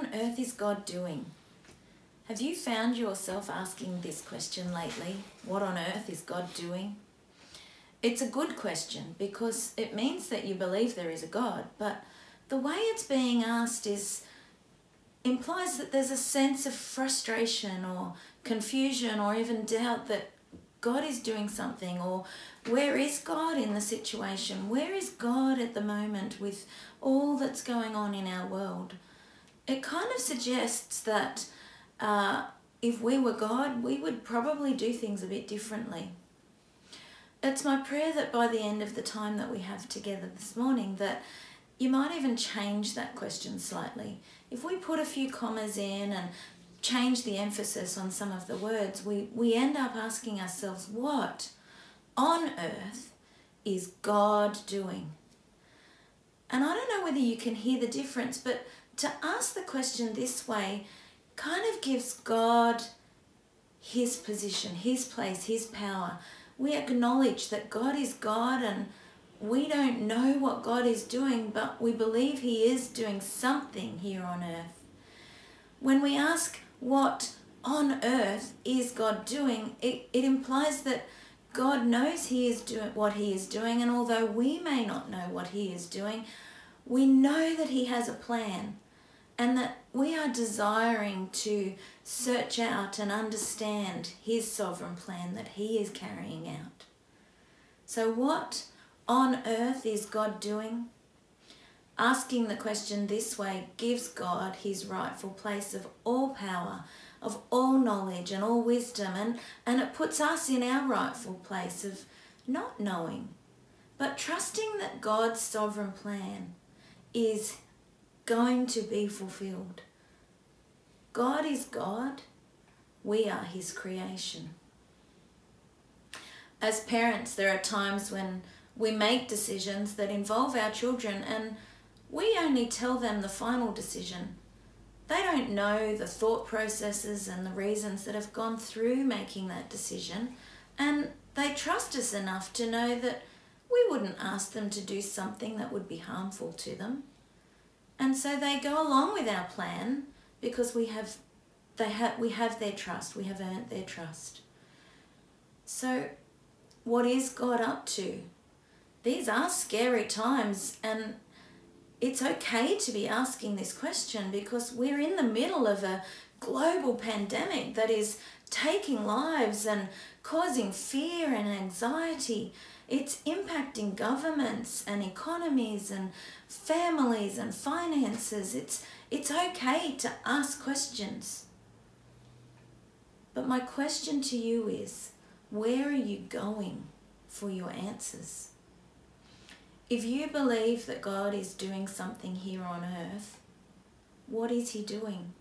on earth is God doing? Have you found yourself asking this question lately? What on earth is God doing? It's a good question because it means that you believe there is a God, but the way it's being asked is implies that there's a sense of frustration or confusion or even doubt that God is doing something or where is God in the situation? Where is God at the moment with all that's going on in our world? It kind of suggests that uh, if we were God, we would probably do things a bit differently. It's my prayer that by the end of the time that we have together this morning, that you might even change that question slightly. If we put a few commas in and change the emphasis on some of the words, we, we end up asking ourselves, what on earth is God doing? And I don't know whether you can hear the difference, but to ask the question this way kind of gives God his position, his place, his power. We acknowledge that God is God and we don't know what God is doing, but we believe He is doing something here on earth. When we ask, what on earth is God doing? It, it implies that God knows He is doing what He is doing, and although we may not know what He is doing, we know that He has a plan and that we are desiring to search out and understand His sovereign plan that He is carrying out. So, what on earth is God doing? Asking the question this way gives God his rightful place of all power, of all knowledge and all wisdom, and, and it puts us in our rightful place of not knowing, but trusting that God's sovereign plan is going to be fulfilled. God is God, we are his creation. As parents, there are times when we make decisions that involve our children and we only tell them the final decision. They don't know the thought processes and the reasons that have gone through making that decision, and they trust us enough to know that we wouldn't ask them to do something that would be harmful to them. And so they go along with our plan because we have they have we have their trust, we have earned their trust. So what is God up to? These are scary times and it's okay to be asking this question because we're in the middle of a global pandemic that is taking lives and causing fear and anxiety. It's impacting governments and economies and families and finances. It's, it's okay to ask questions. But my question to you is where are you going for your answers? If you believe that God is doing something here on earth, what is He doing?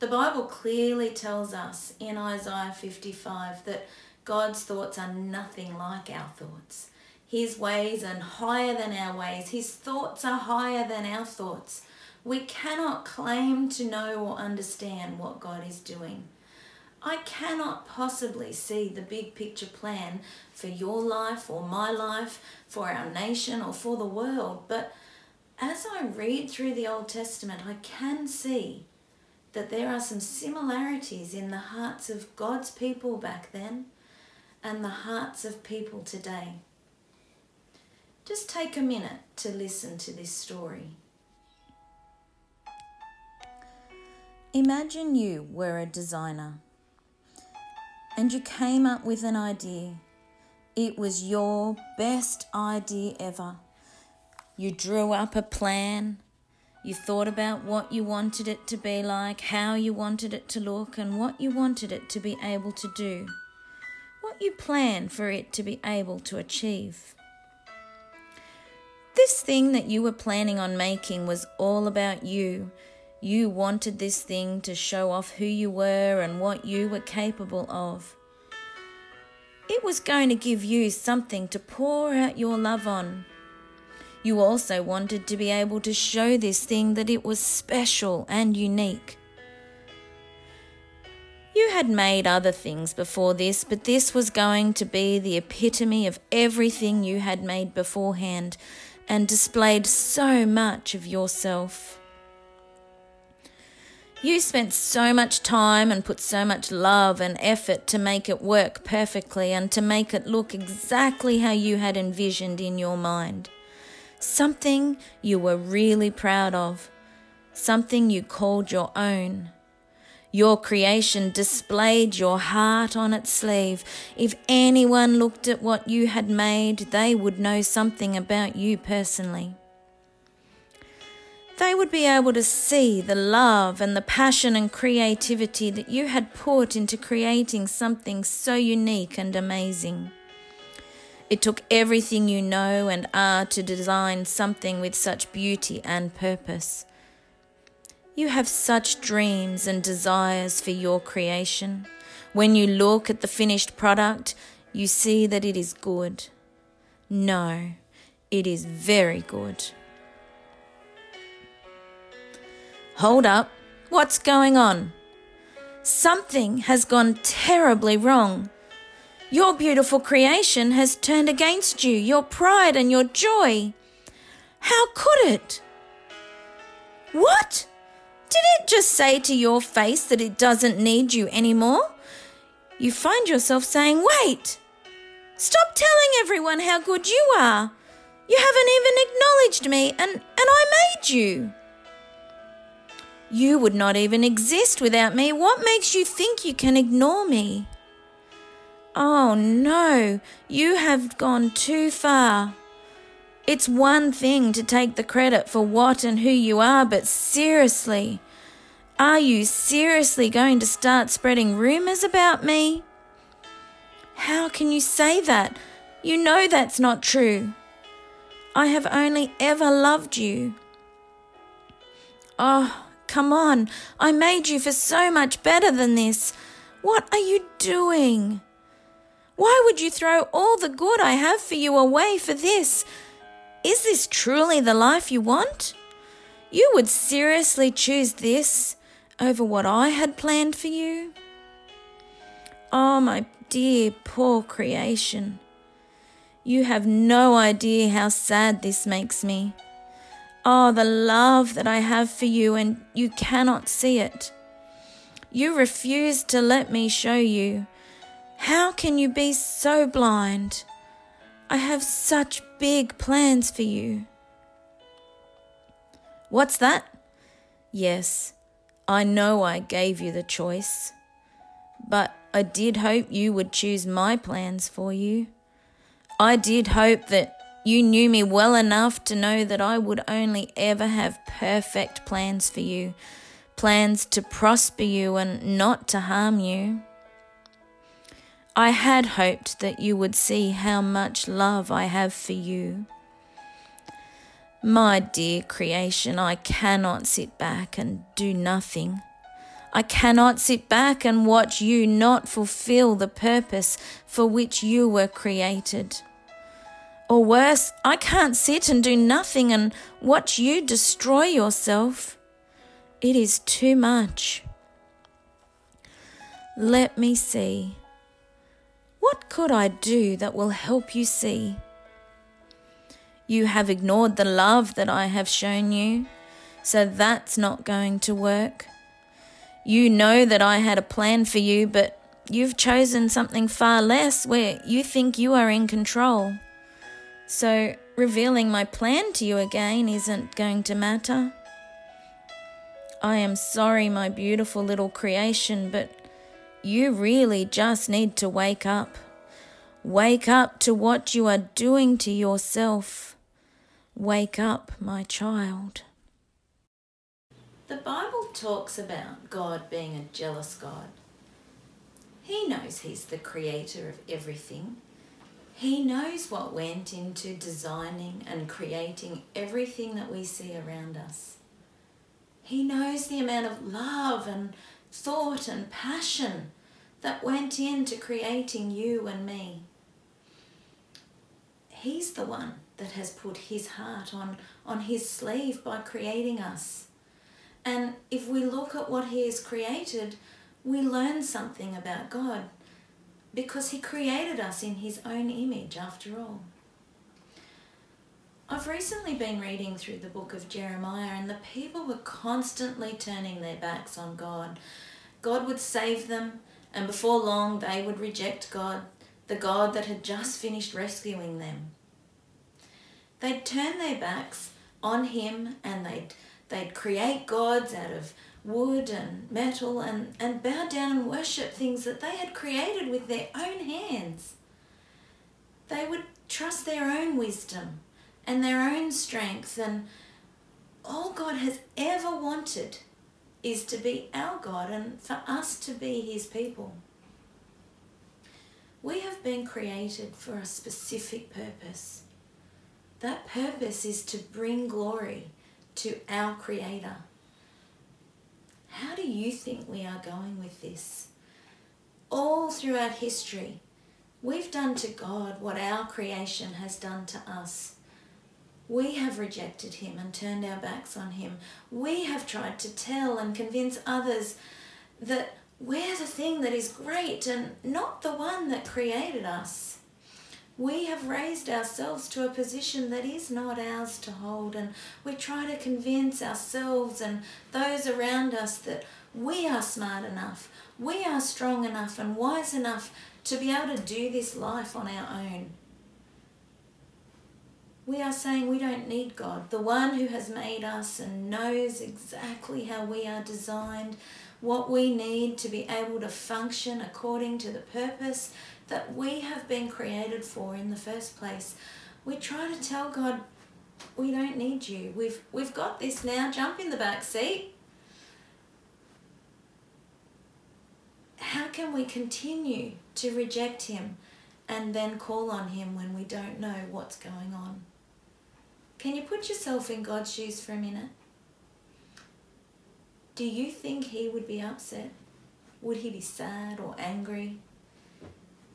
The Bible clearly tells us in Isaiah 55 that God's thoughts are nothing like our thoughts. His ways are higher than our ways. His thoughts are higher than our thoughts. We cannot claim to know or understand what God is doing. I cannot possibly see the big picture plan for your life or my life, for our nation or for the world, but as I read through the Old Testament, I can see that there are some similarities in the hearts of God's people back then and the hearts of people today. Just take a minute to listen to this story. Imagine you were a designer and you came up with an idea. It was your best idea ever. You drew up a plan. You thought about what you wanted it to be like, how you wanted it to look, and what you wanted it to be able to do. You planned for it to be able to achieve. This thing that you were planning on making was all about you you wanted this thing to show off who you were and what you were capable of. It was going to give you something to pour out your love on. You also wanted to be able to show this thing that it was special and unique. You had made other things before this, but this was going to be the epitome of everything you had made beforehand and displayed so much of yourself. You spent so much time and put so much love and effort to make it work perfectly and to make it look exactly how you had envisioned in your mind. Something you were really proud of, something you called your own. Your creation displayed your heart on its sleeve. If anyone looked at what you had made, they would know something about you personally they would be able to see the love and the passion and creativity that you had put into creating something so unique and amazing. It took everything you know and are to design something with such beauty and purpose. You have such dreams and desires for your creation. When you look at the finished product, you see that it is good. No, it is very good. Hold up. What's going on? Something has gone terribly wrong. Your beautiful creation has turned against you, your pride and your joy. How could it? What? Did it just say to your face that it doesn't need you anymore? You find yourself saying, Wait! Stop telling everyone how good you are. You haven't even acknowledged me, and, and I made you. You would not even exist without me. What makes you think you can ignore me? Oh no, you have gone too far. It's one thing to take the credit for what and who you are, but seriously, are you seriously going to start spreading rumours about me? How can you say that? You know that's not true. I have only ever loved you. Oh, Come on, I made you for so much better than this. What are you doing? Why would you throw all the good I have for you away for this? Is this truly the life you want? You would seriously choose this over what I had planned for you? Oh, my dear, poor creation. You have no idea how sad this makes me. Oh, the love that I have for you, and you cannot see it. You refuse to let me show you. How can you be so blind? I have such big plans for you. What's that? Yes, I know I gave you the choice, but I did hope you would choose my plans for you. I did hope that you knew me well enough to know that I would only ever have perfect plans for you, plans to prosper you and not to harm you. I had hoped that you would see how much love I have for you. My dear creation, I cannot sit back and do nothing. I cannot sit back and watch you not fulfill the purpose for which you were created. Or worse, I can't sit and do nothing and watch you destroy yourself. It is too much. Let me see. What could I do that will help you see? You have ignored the love that I have shown you, so that's not going to work. You know that I had a plan for you, but you've chosen something far less where you think you are in control. So, revealing my plan to you again isn't going to matter. I am sorry, my beautiful little creation, but you really just need to wake up. Wake up to what you are doing to yourself. Wake up, my child. The Bible talks about God being a jealous God. He knows He's the creator of everything he knows what went into designing and creating everything that we see around us. He knows the amount of love and thought and passion that went into creating you and me. He's the one that has put his heart on, on his sleeve by creating us. And if we look at what he has created, we learn something about God because he created us in his own image after all. I've recently been reading through the book of Jeremiah, and the people were constantly turning their backs on God. God would save them, and before long they would reject God, the God that had just finished rescuing them. They'd turn their backs on Him and they'd, they'd create gods out of wood and metal and, and bow down and worship things that they had created with their own hands. They would trust their own wisdom and their own strength, and all God has ever wanted is to be our God and for us to be His people. We have been created for a specific purpose. That purpose is to bring glory to our Creator. How do you think we are going with this? All throughout history, we've done to God what our creation has done to us. We have rejected Him and turned our backs on Him. We have tried to tell and convince others that we're the thing that is great and not the one that created us. We have raised ourselves to a position that is not ours to hold, and we try to convince ourselves and those around us that we are smart enough, we are strong enough and wise enough to be able to do this life on our own. We are saying we don't need God, the one who has made us and knows exactly how we are designed, what we need to be able to function according to the purpose that we have been created for in the first place. We try to tell God, we don't need you. We've, we've got this now. Jump in the back seat. How can we continue to reject Him and then call on Him when we don't know what's going on? Can you put yourself in God's shoes for a minute? Do you think He would be upset? Would He be sad or angry?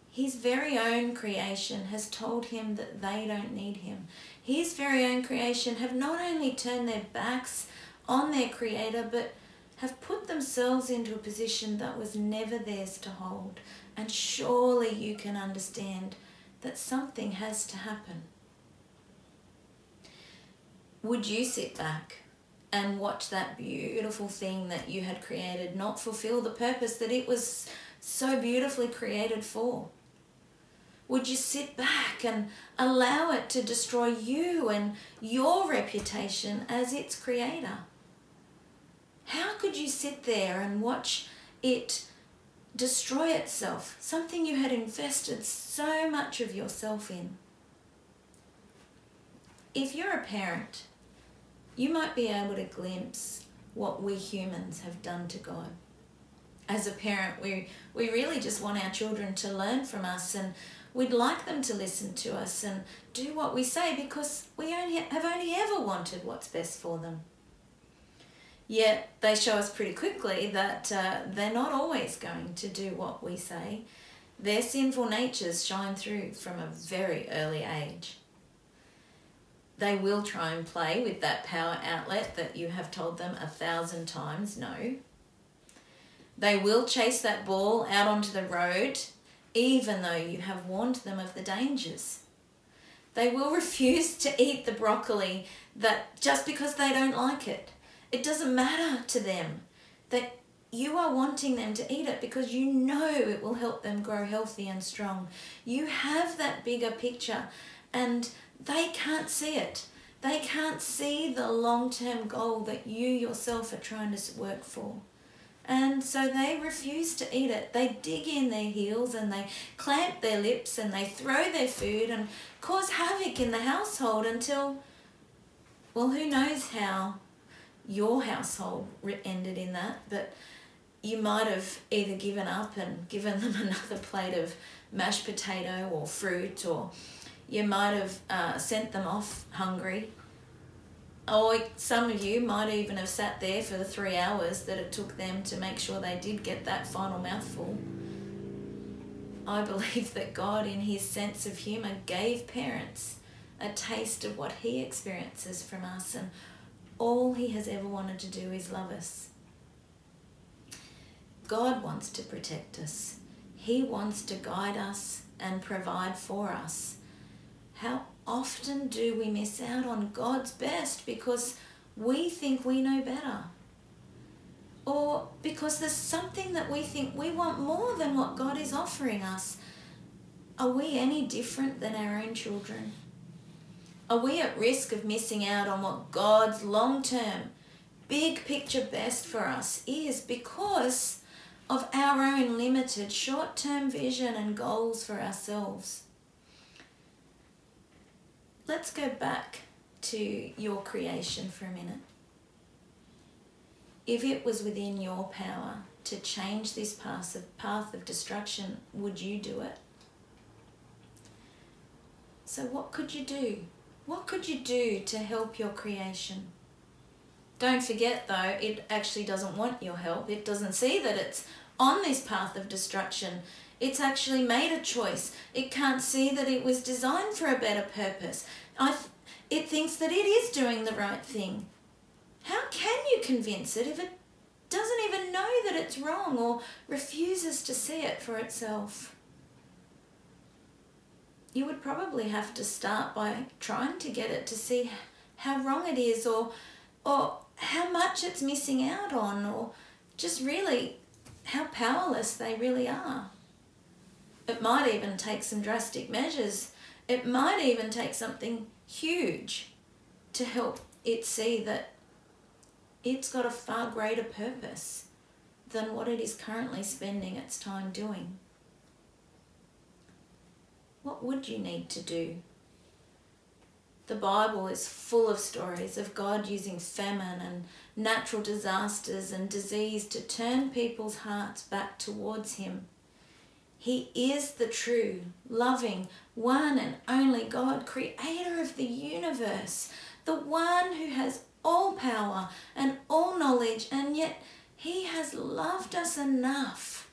His very own creation has told him that they don't need him. His very own creation have not only turned their backs on their creator, but have put themselves into a position that was never theirs to hold. And surely you can understand that something has to happen. Would you sit back and watch that beautiful thing that you had created not fulfill the purpose that it was so beautifully created for? Would you sit back and allow it to destroy you and your reputation as its creator? How could you sit there and watch it destroy itself, something you had invested so much of yourself in? If you're a parent, you might be able to glimpse what we humans have done to God. As a parent, we, we really just want our children to learn from us and we'd like them to listen to us and do what we say because we only have only ever wanted what's best for them. Yet they show us pretty quickly that uh, they're not always going to do what we say. Their sinful natures shine through from a very early age. They will try and play with that power outlet that you have told them a thousand times no. They will chase that ball out onto the road even though you have warned them of the dangers. They will refuse to eat the broccoli that just because they don't like it. It doesn't matter to them that you are wanting them to eat it because you know it will help them grow healthy and strong. You have that bigger picture and they can't see it. They can't see the long term goal that you yourself are trying to work for. And so they refuse to eat it. They dig in their heels and they clamp their lips and they throw their food and cause havoc in the household until, well, who knows how your household ended in that, but you might have either given up and given them another plate of mashed potato or fruit, or you might have uh, sent them off hungry or some of you might even have sat there for the three hours that it took them to make sure they did get that final mouthful. I believe that God, in His sense of humour, gave parents a taste of what He experiences from us, and all He has ever wanted to do is love us. God wants to protect us, He wants to guide us and provide for us. How often do we miss out on God's best because we think we know better? Or because there's something that we think we want more than what God is offering us? Are we any different than our own children? Are we at risk of missing out on what God's long term, big picture best for us is because of our own limited short term vision and goals for ourselves? Let's go back to your creation for a minute. If it was within your power to change this path of, path of destruction, would you do it? So, what could you do? What could you do to help your creation? Don't forget though, it actually doesn't want your help. It doesn't see that it's on this path of destruction. It's actually made a choice. It can't see that it was designed for a better purpose. I it thinks that it is doing the right thing. How can you convince it if it doesn't even know that it's wrong or refuses to see it for itself? you would probably have to start by trying to get it to see how wrong it is or or how much it's missing out on or just really how powerless they really are. It might even take some drastic measures. It might even take something huge to help it see that it's got a far greater purpose than what it is currently spending its time doing what would you need to do? The Bible is full of stories of God using famine and natural disasters and disease to turn people's hearts back towards Him. He is the true, loving, one and only God, creator of the universe, the one who has all power and all knowledge, and yet He has loved us enough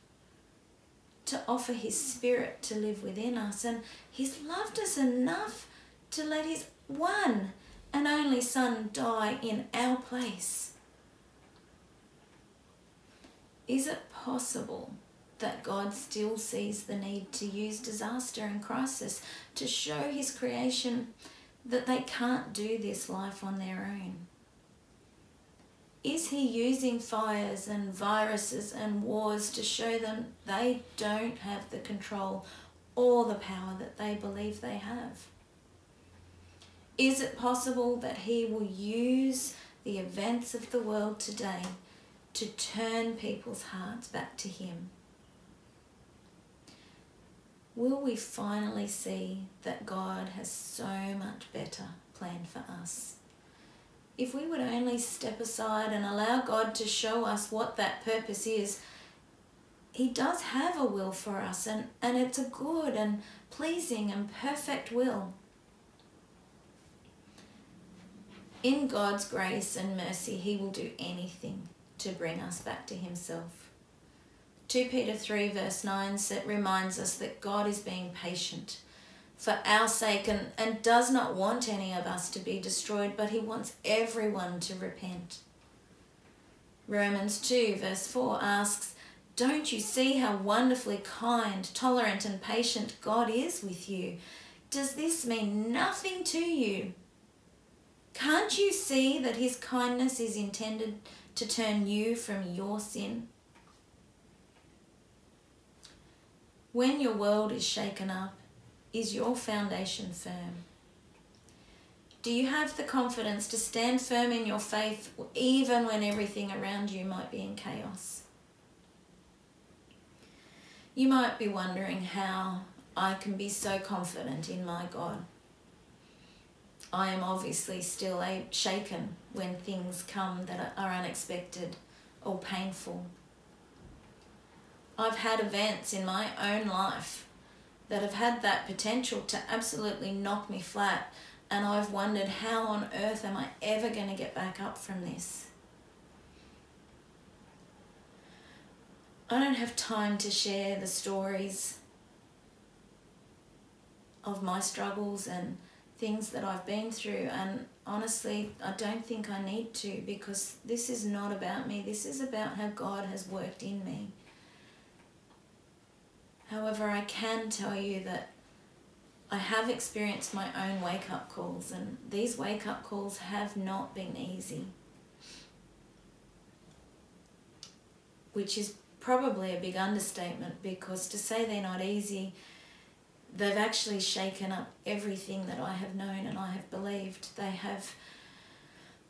to offer His Spirit to live within us. And He's loved us enough to let His one and only Son die in our place. Is it possible that God still sees the need to use disaster and crisis to show His creation that they can't do this life on their own? Is he using fires and viruses and wars to show them they don't have the control or the power that they believe they have? Is it possible that he will use the events of the world today to turn people's hearts back to him? Will we finally see that God has so much better planned for us? if we would only step aside and allow God to show us what that purpose is, He does have a will for us, and, and it's a good and pleasing and perfect will. In God's grace and mercy, He will do anything to bring us back to Himself. 2 Peter 3, verse 9 reminds us that God is being patient for our sake and, and does not want any of us to be destroyed, but he wants everyone to repent. Romans 2, verse 4 asks, Don't you see how wonderfully kind, tolerant, and patient God is with you? Does this mean nothing to you? Can't you see that his kindness is intended to turn you from your sin? When your world is shaken up, is your foundation firm? Do you have the confidence to stand firm in your faith even when everything around you might be in chaos? You might be wondering how I can be so confident in my God. I am obviously still shaken when things come that are unexpected or painful. I've had events in my own life that have had that potential to absolutely knock me flat. And I've wondered how on earth am I ever going to get back up from this? I don't have time to share the stories of my struggles and things that I've been through. And honestly, I don't think I need to because this is not about me. This is about how God has worked in me. However, I can tell you that I have experienced my own wake up calls, and these wake up calls have not been easy. Which is probably a big understatement because to say they're not easy, they've actually shaken up everything that I have known and I have believed. They have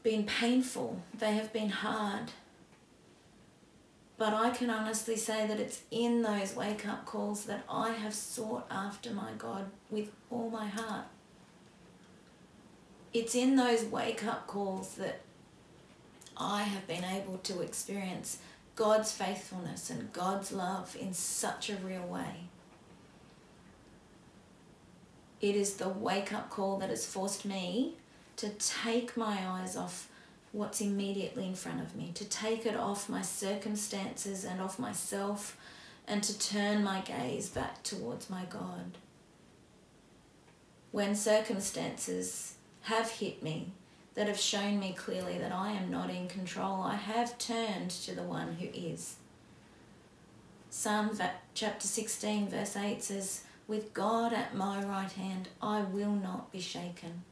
been painful, they have been hard. But I can honestly say that it's in those wake up calls that I have sought after my God with all my heart. It's in those wake up calls that I have been able to experience God's faithfulness and God's love in such a real way. It is the wake up call that has forced me to take my eyes off what's immediately in front of me, to take it off my circumstances and off myself, and to turn my gaze back towards my God. When circumstances have hit me, that have shown me clearly that I am not in control, I have turned to the one who is. Psalm chapter 16, verse 8 says, With God at my right hand, I will not be shaken.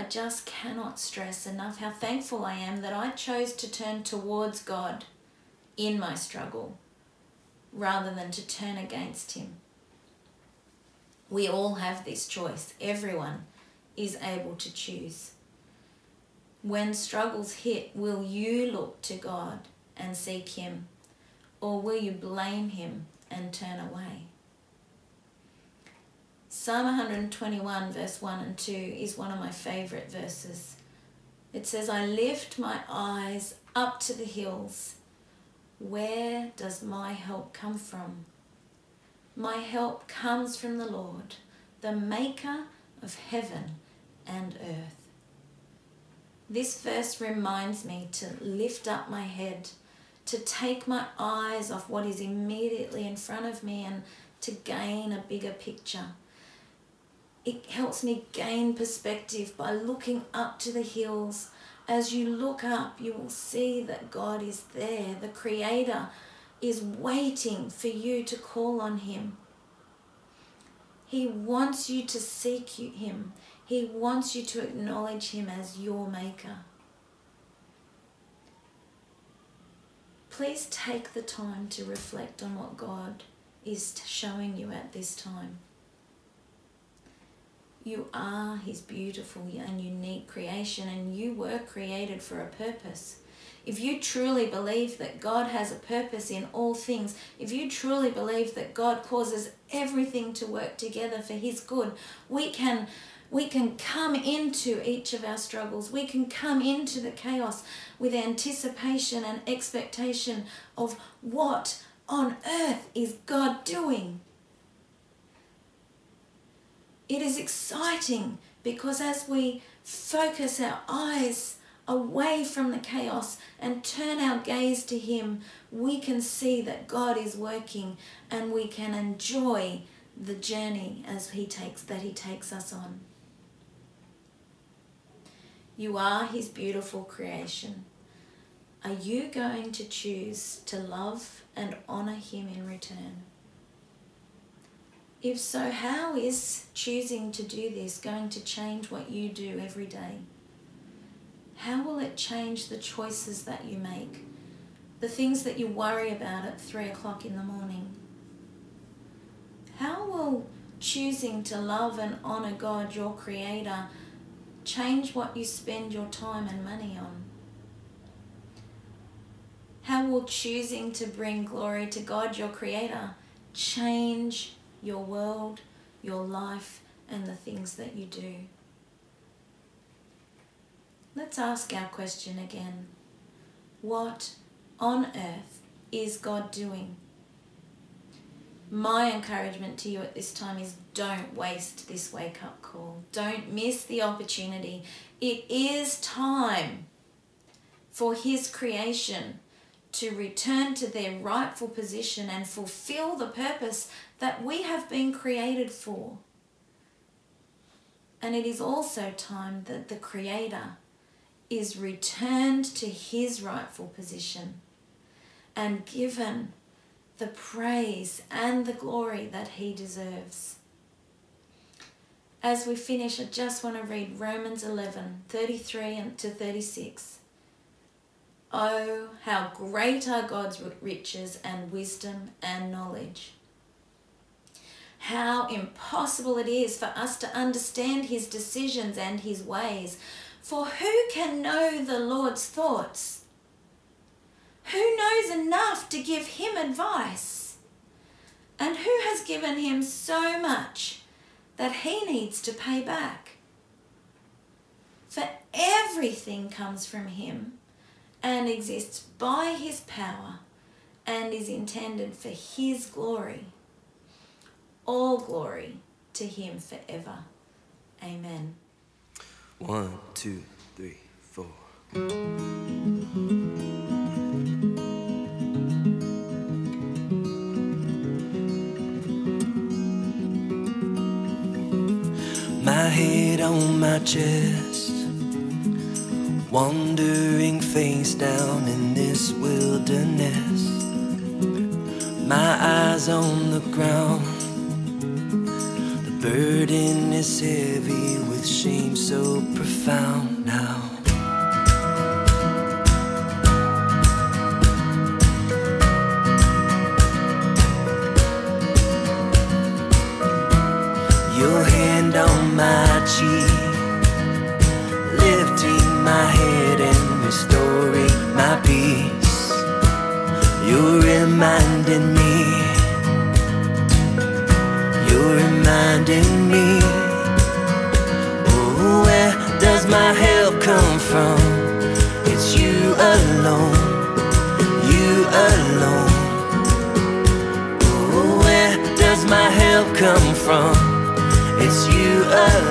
I just cannot stress enough how thankful I am that I chose to turn towards God in my struggle rather than to turn against Him. We all have this choice, everyone is able to choose. When struggles hit, will you look to God and seek Him, or will you blame Him and turn away? Psalm 121, verse 1 and 2, is one of my favourite verses. It says, I lift my eyes up to the hills. Where does my help come from? My help comes from the Lord, the Maker of heaven and earth. This verse reminds me to lift up my head, to take my eyes off what is immediately in front of me and to gain a bigger picture. It helps me gain perspective by looking up to the hills. As you look up, you will see that God is there. The Creator is waiting for you to call on Him. He wants you to seek Him. He wants you to acknowledge Him as your Maker. Please take the time to reflect on what God is showing you at this time. You are His beautiful and unique creation, and you were created for a purpose. If you truly believe that God has a purpose in all things, if you truly believe that God causes everything to work together for His good, we can we can come into each of our struggles. We can come into the chaos with anticipation and expectation of what on earth is God doing. It is exciting because as we focus our eyes away from the chaos and turn our gaze to Him, we can see that God is working and we can enjoy the journey as He takes that He takes us on. You are His beautiful creation. Are you going to choose to love and honour Him in return? If so, how is choosing to do this going to change what you do every day? How will it change the choices that you make? The things that you worry about at three o'clock in the morning? How will choosing to love and honour God, your Creator, Change what you spend your time and money on. How will choosing to bring glory to God, your Creator, change your world, your life, and the things that you do? Let's ask our question again. What on earth is God doing? my encouragement to you at this time is don't waste this wake up call. Don't miss the opportunity. It is time for His creation to return to their rightful position and fulfill the purpose that we have been created for. And it is also time that the Creator is returned to His rightful position and given the praise and the glory that he deserves. As we finish, I just want to read Romans 11 33 to 36. Oh, how great are God's riches and wisdom and knowledge! How impossible it is for us to understand his decisions and his ways. For who can know the Lord's thoughts? Who knows enough to give him advice? And who has given him so much that he needs to pay back? For everything comes from him and exists by his power and is intended for his glory. All glory to him forever. Amen. One, two, three, four. My head on my chest, wandering face down in this wilderness. My eyes on the ground, the burden is heavy with shame so profound now. Your hand on my cheek, lifting my head and restoring my peace. You're reminding me, reminding me. Oh, where does my help come from? It's you alone, you alone. Oh, where does my help come from? It's you alone,